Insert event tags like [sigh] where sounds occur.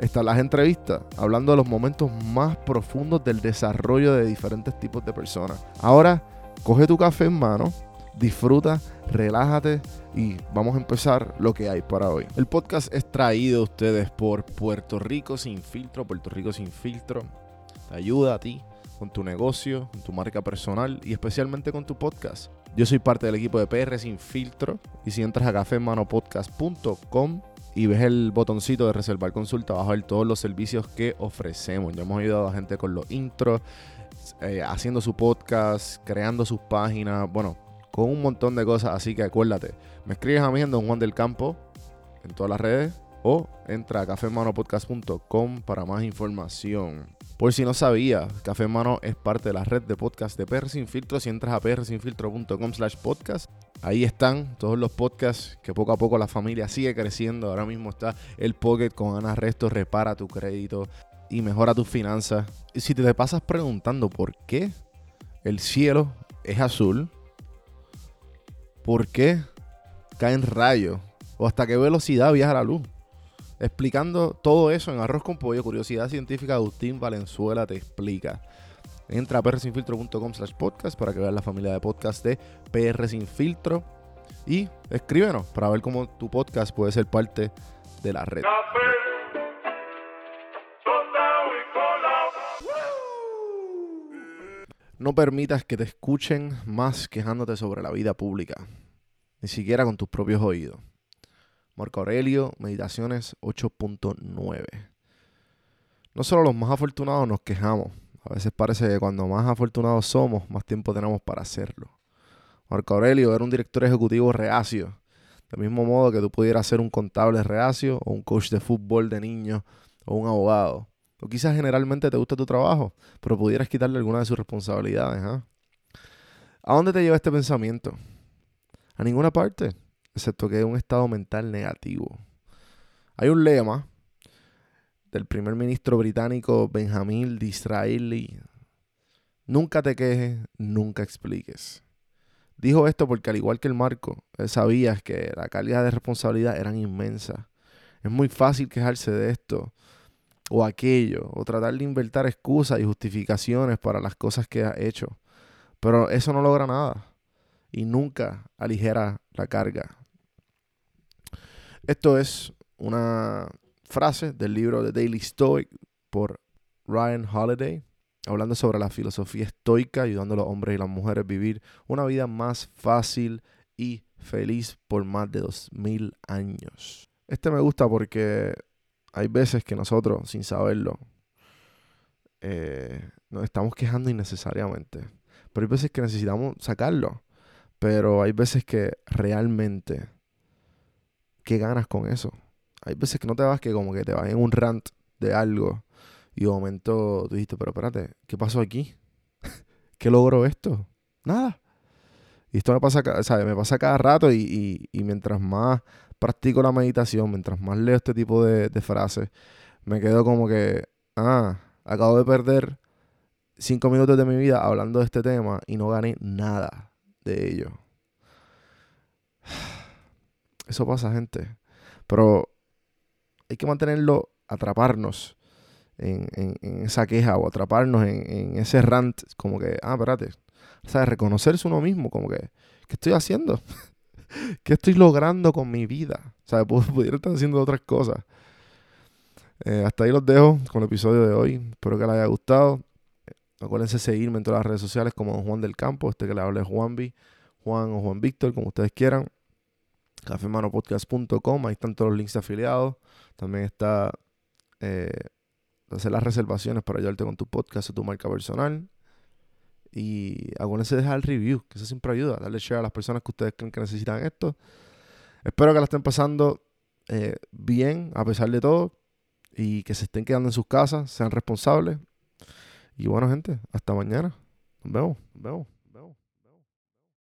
están las entrevistas, hablando de los momentos más profundos del desarrollo de diferentes tipos de personas. Ahora, coge tu café en mano, disfruta, relájate y vamos a empezar lo que hay para hoy. El podcast es traído a ustedes por Puerto Rico Sin Filtro. Puerto Rico Sin Filtro te ayuda a ti con tu negocio, con tu marca personal y especialmente con tu podcast. Yo soy parte del equipo de PR Sin Filtro y si entras a cafemanopodcast.com y ves el botoncito de reservar consulta, vas a ver todos los servicios que ofrecemos. Ya hemos ayudado a gente con los intros, eh, haciendo su podcast, creando sus páginas, bueno, con un montón de cosas. Así que acuérdate, me escribes a mí en Don Juan del Campo en todas las redes o entra a cafemanopodcast.com para más información. Por si no sabía, Café Mano es parte de la red de podcast de PR Sin Filtro. Si entras a prsinfiltro.com slash podcast, ahí están todos los podcasts que poco a poco la familia sigue creciendo. Ahora mismo está el Pocket con Ana Resto, repara tu crédito y mejora tus finanzas. Y si te pasas preguntando por qué el cielo es azul, por qué caen rayos o hasta qué velocidad viaja la luz explicando todo eso en Arroz con Pollo, Curiosidad Científica, Agustín Valenzuela te explica. Entra a prsinfiltro.com slash podcast para que veas la familia de podcast de PR Sin Filtro y escríbenos para ver cómo tu podcast puede ser parte de la red. No permitas que te escuchen más quejándote sobre la vida pública, ni siquiera con tus propios oídos. Marco Aurelio, Meditaciones 8.9. No solo los más afortunados nos quejamos, a veces parece que cuando más afortunados somos, más tiempo tenemos para hacerlo. Marco Aurelio era un director ejecutivo reacio, del mismo modo que tú pudieras ser un contable reacio o un coach de fútbol de niños o un abogado. O quizás generalmente te gusta tu trabajo, pero pudieras quitarle alguna de sus responsabilidades. ¿ah? ¿A dónde te lleva este pensamiento? A ninguna parte excepto que es un estado mental negativo. Hay un lema del primer ministro británico Benjamin Disraeli. Nunca te quejes, nunca expliques. Dijo esto porque al igual que el Marco, él sabía que la calidad de responsabilidad eran inmensas. Es muy fácil quejarse de esto o aquello, o tratar de inventar excusas y justificaciones para las cosas que ha hecho. Pero eso no logra nada y nunca aligera la carga. Esto es una frase del libro The Daily Stoic por Ryan Holiday, hablando sobre la filosofía estoica, ayudando a los hombres y las mujeres a vivir una vida más fácil y feliz por más de dos mil años. Este me gusta porque hay veces que nosotros, sin saberlo, eh, nos estamos quejando innecesariamente. Pero hay veces que necesitamos sacarlo. Pero hay veces que realmente, ¿qué ganas con eso? Hay veces que no te vas que como que te vas en un rant de algo y de momento tú dijiste, pero espérate, ¿qué pasó aquí? [laughs] ¿Qué logró esto? Nada. Y esto me pasa, ¿sabes? me pasa cada rato y, mientras más practico la meditación, mientras más leo este tipo de, de frases, me quedo como que, ah, acabo de perder cinco minutos de mi vida hablando de este tema y no gané nada de ello. [sighs] Eso pasa, gente. Pero hay que mantenerlo, atraparnos en, esa queja o atraparnos en, ese rant, como que, ah, espérate. O sea, reconocerse uno mismo, como que, ¿qué estoy haciendo? [laughs] ¿Qué estoy logrando con mi vida? O sea, pudiera estar haciendo otras cosas. Eh, hasta ahí los dejo con el episodio de hoy. Espero que les haya gustado. Acuérdense seguirme en todas las redes sociales como Juan del Campo. Este que le habla es Juan o Juan Víctor, como ustedes quieran. Cafemanopodcast.com, ahí están todos los links afiliados. También está eh, hacer las reservaciones para ayudarte con tu podcast o tu marca personal. Y acuérdense de dejar el review, que eso siempre ayuda. Darle share a las personas que ustedes creen que necesitan esto. Espero que la estén pasando eh, bien, a pesar de todo. y que se estén quedando en sus casas, sean responsables. Y bueno, gente, hasta mañana. Nos vemos, nos vemos.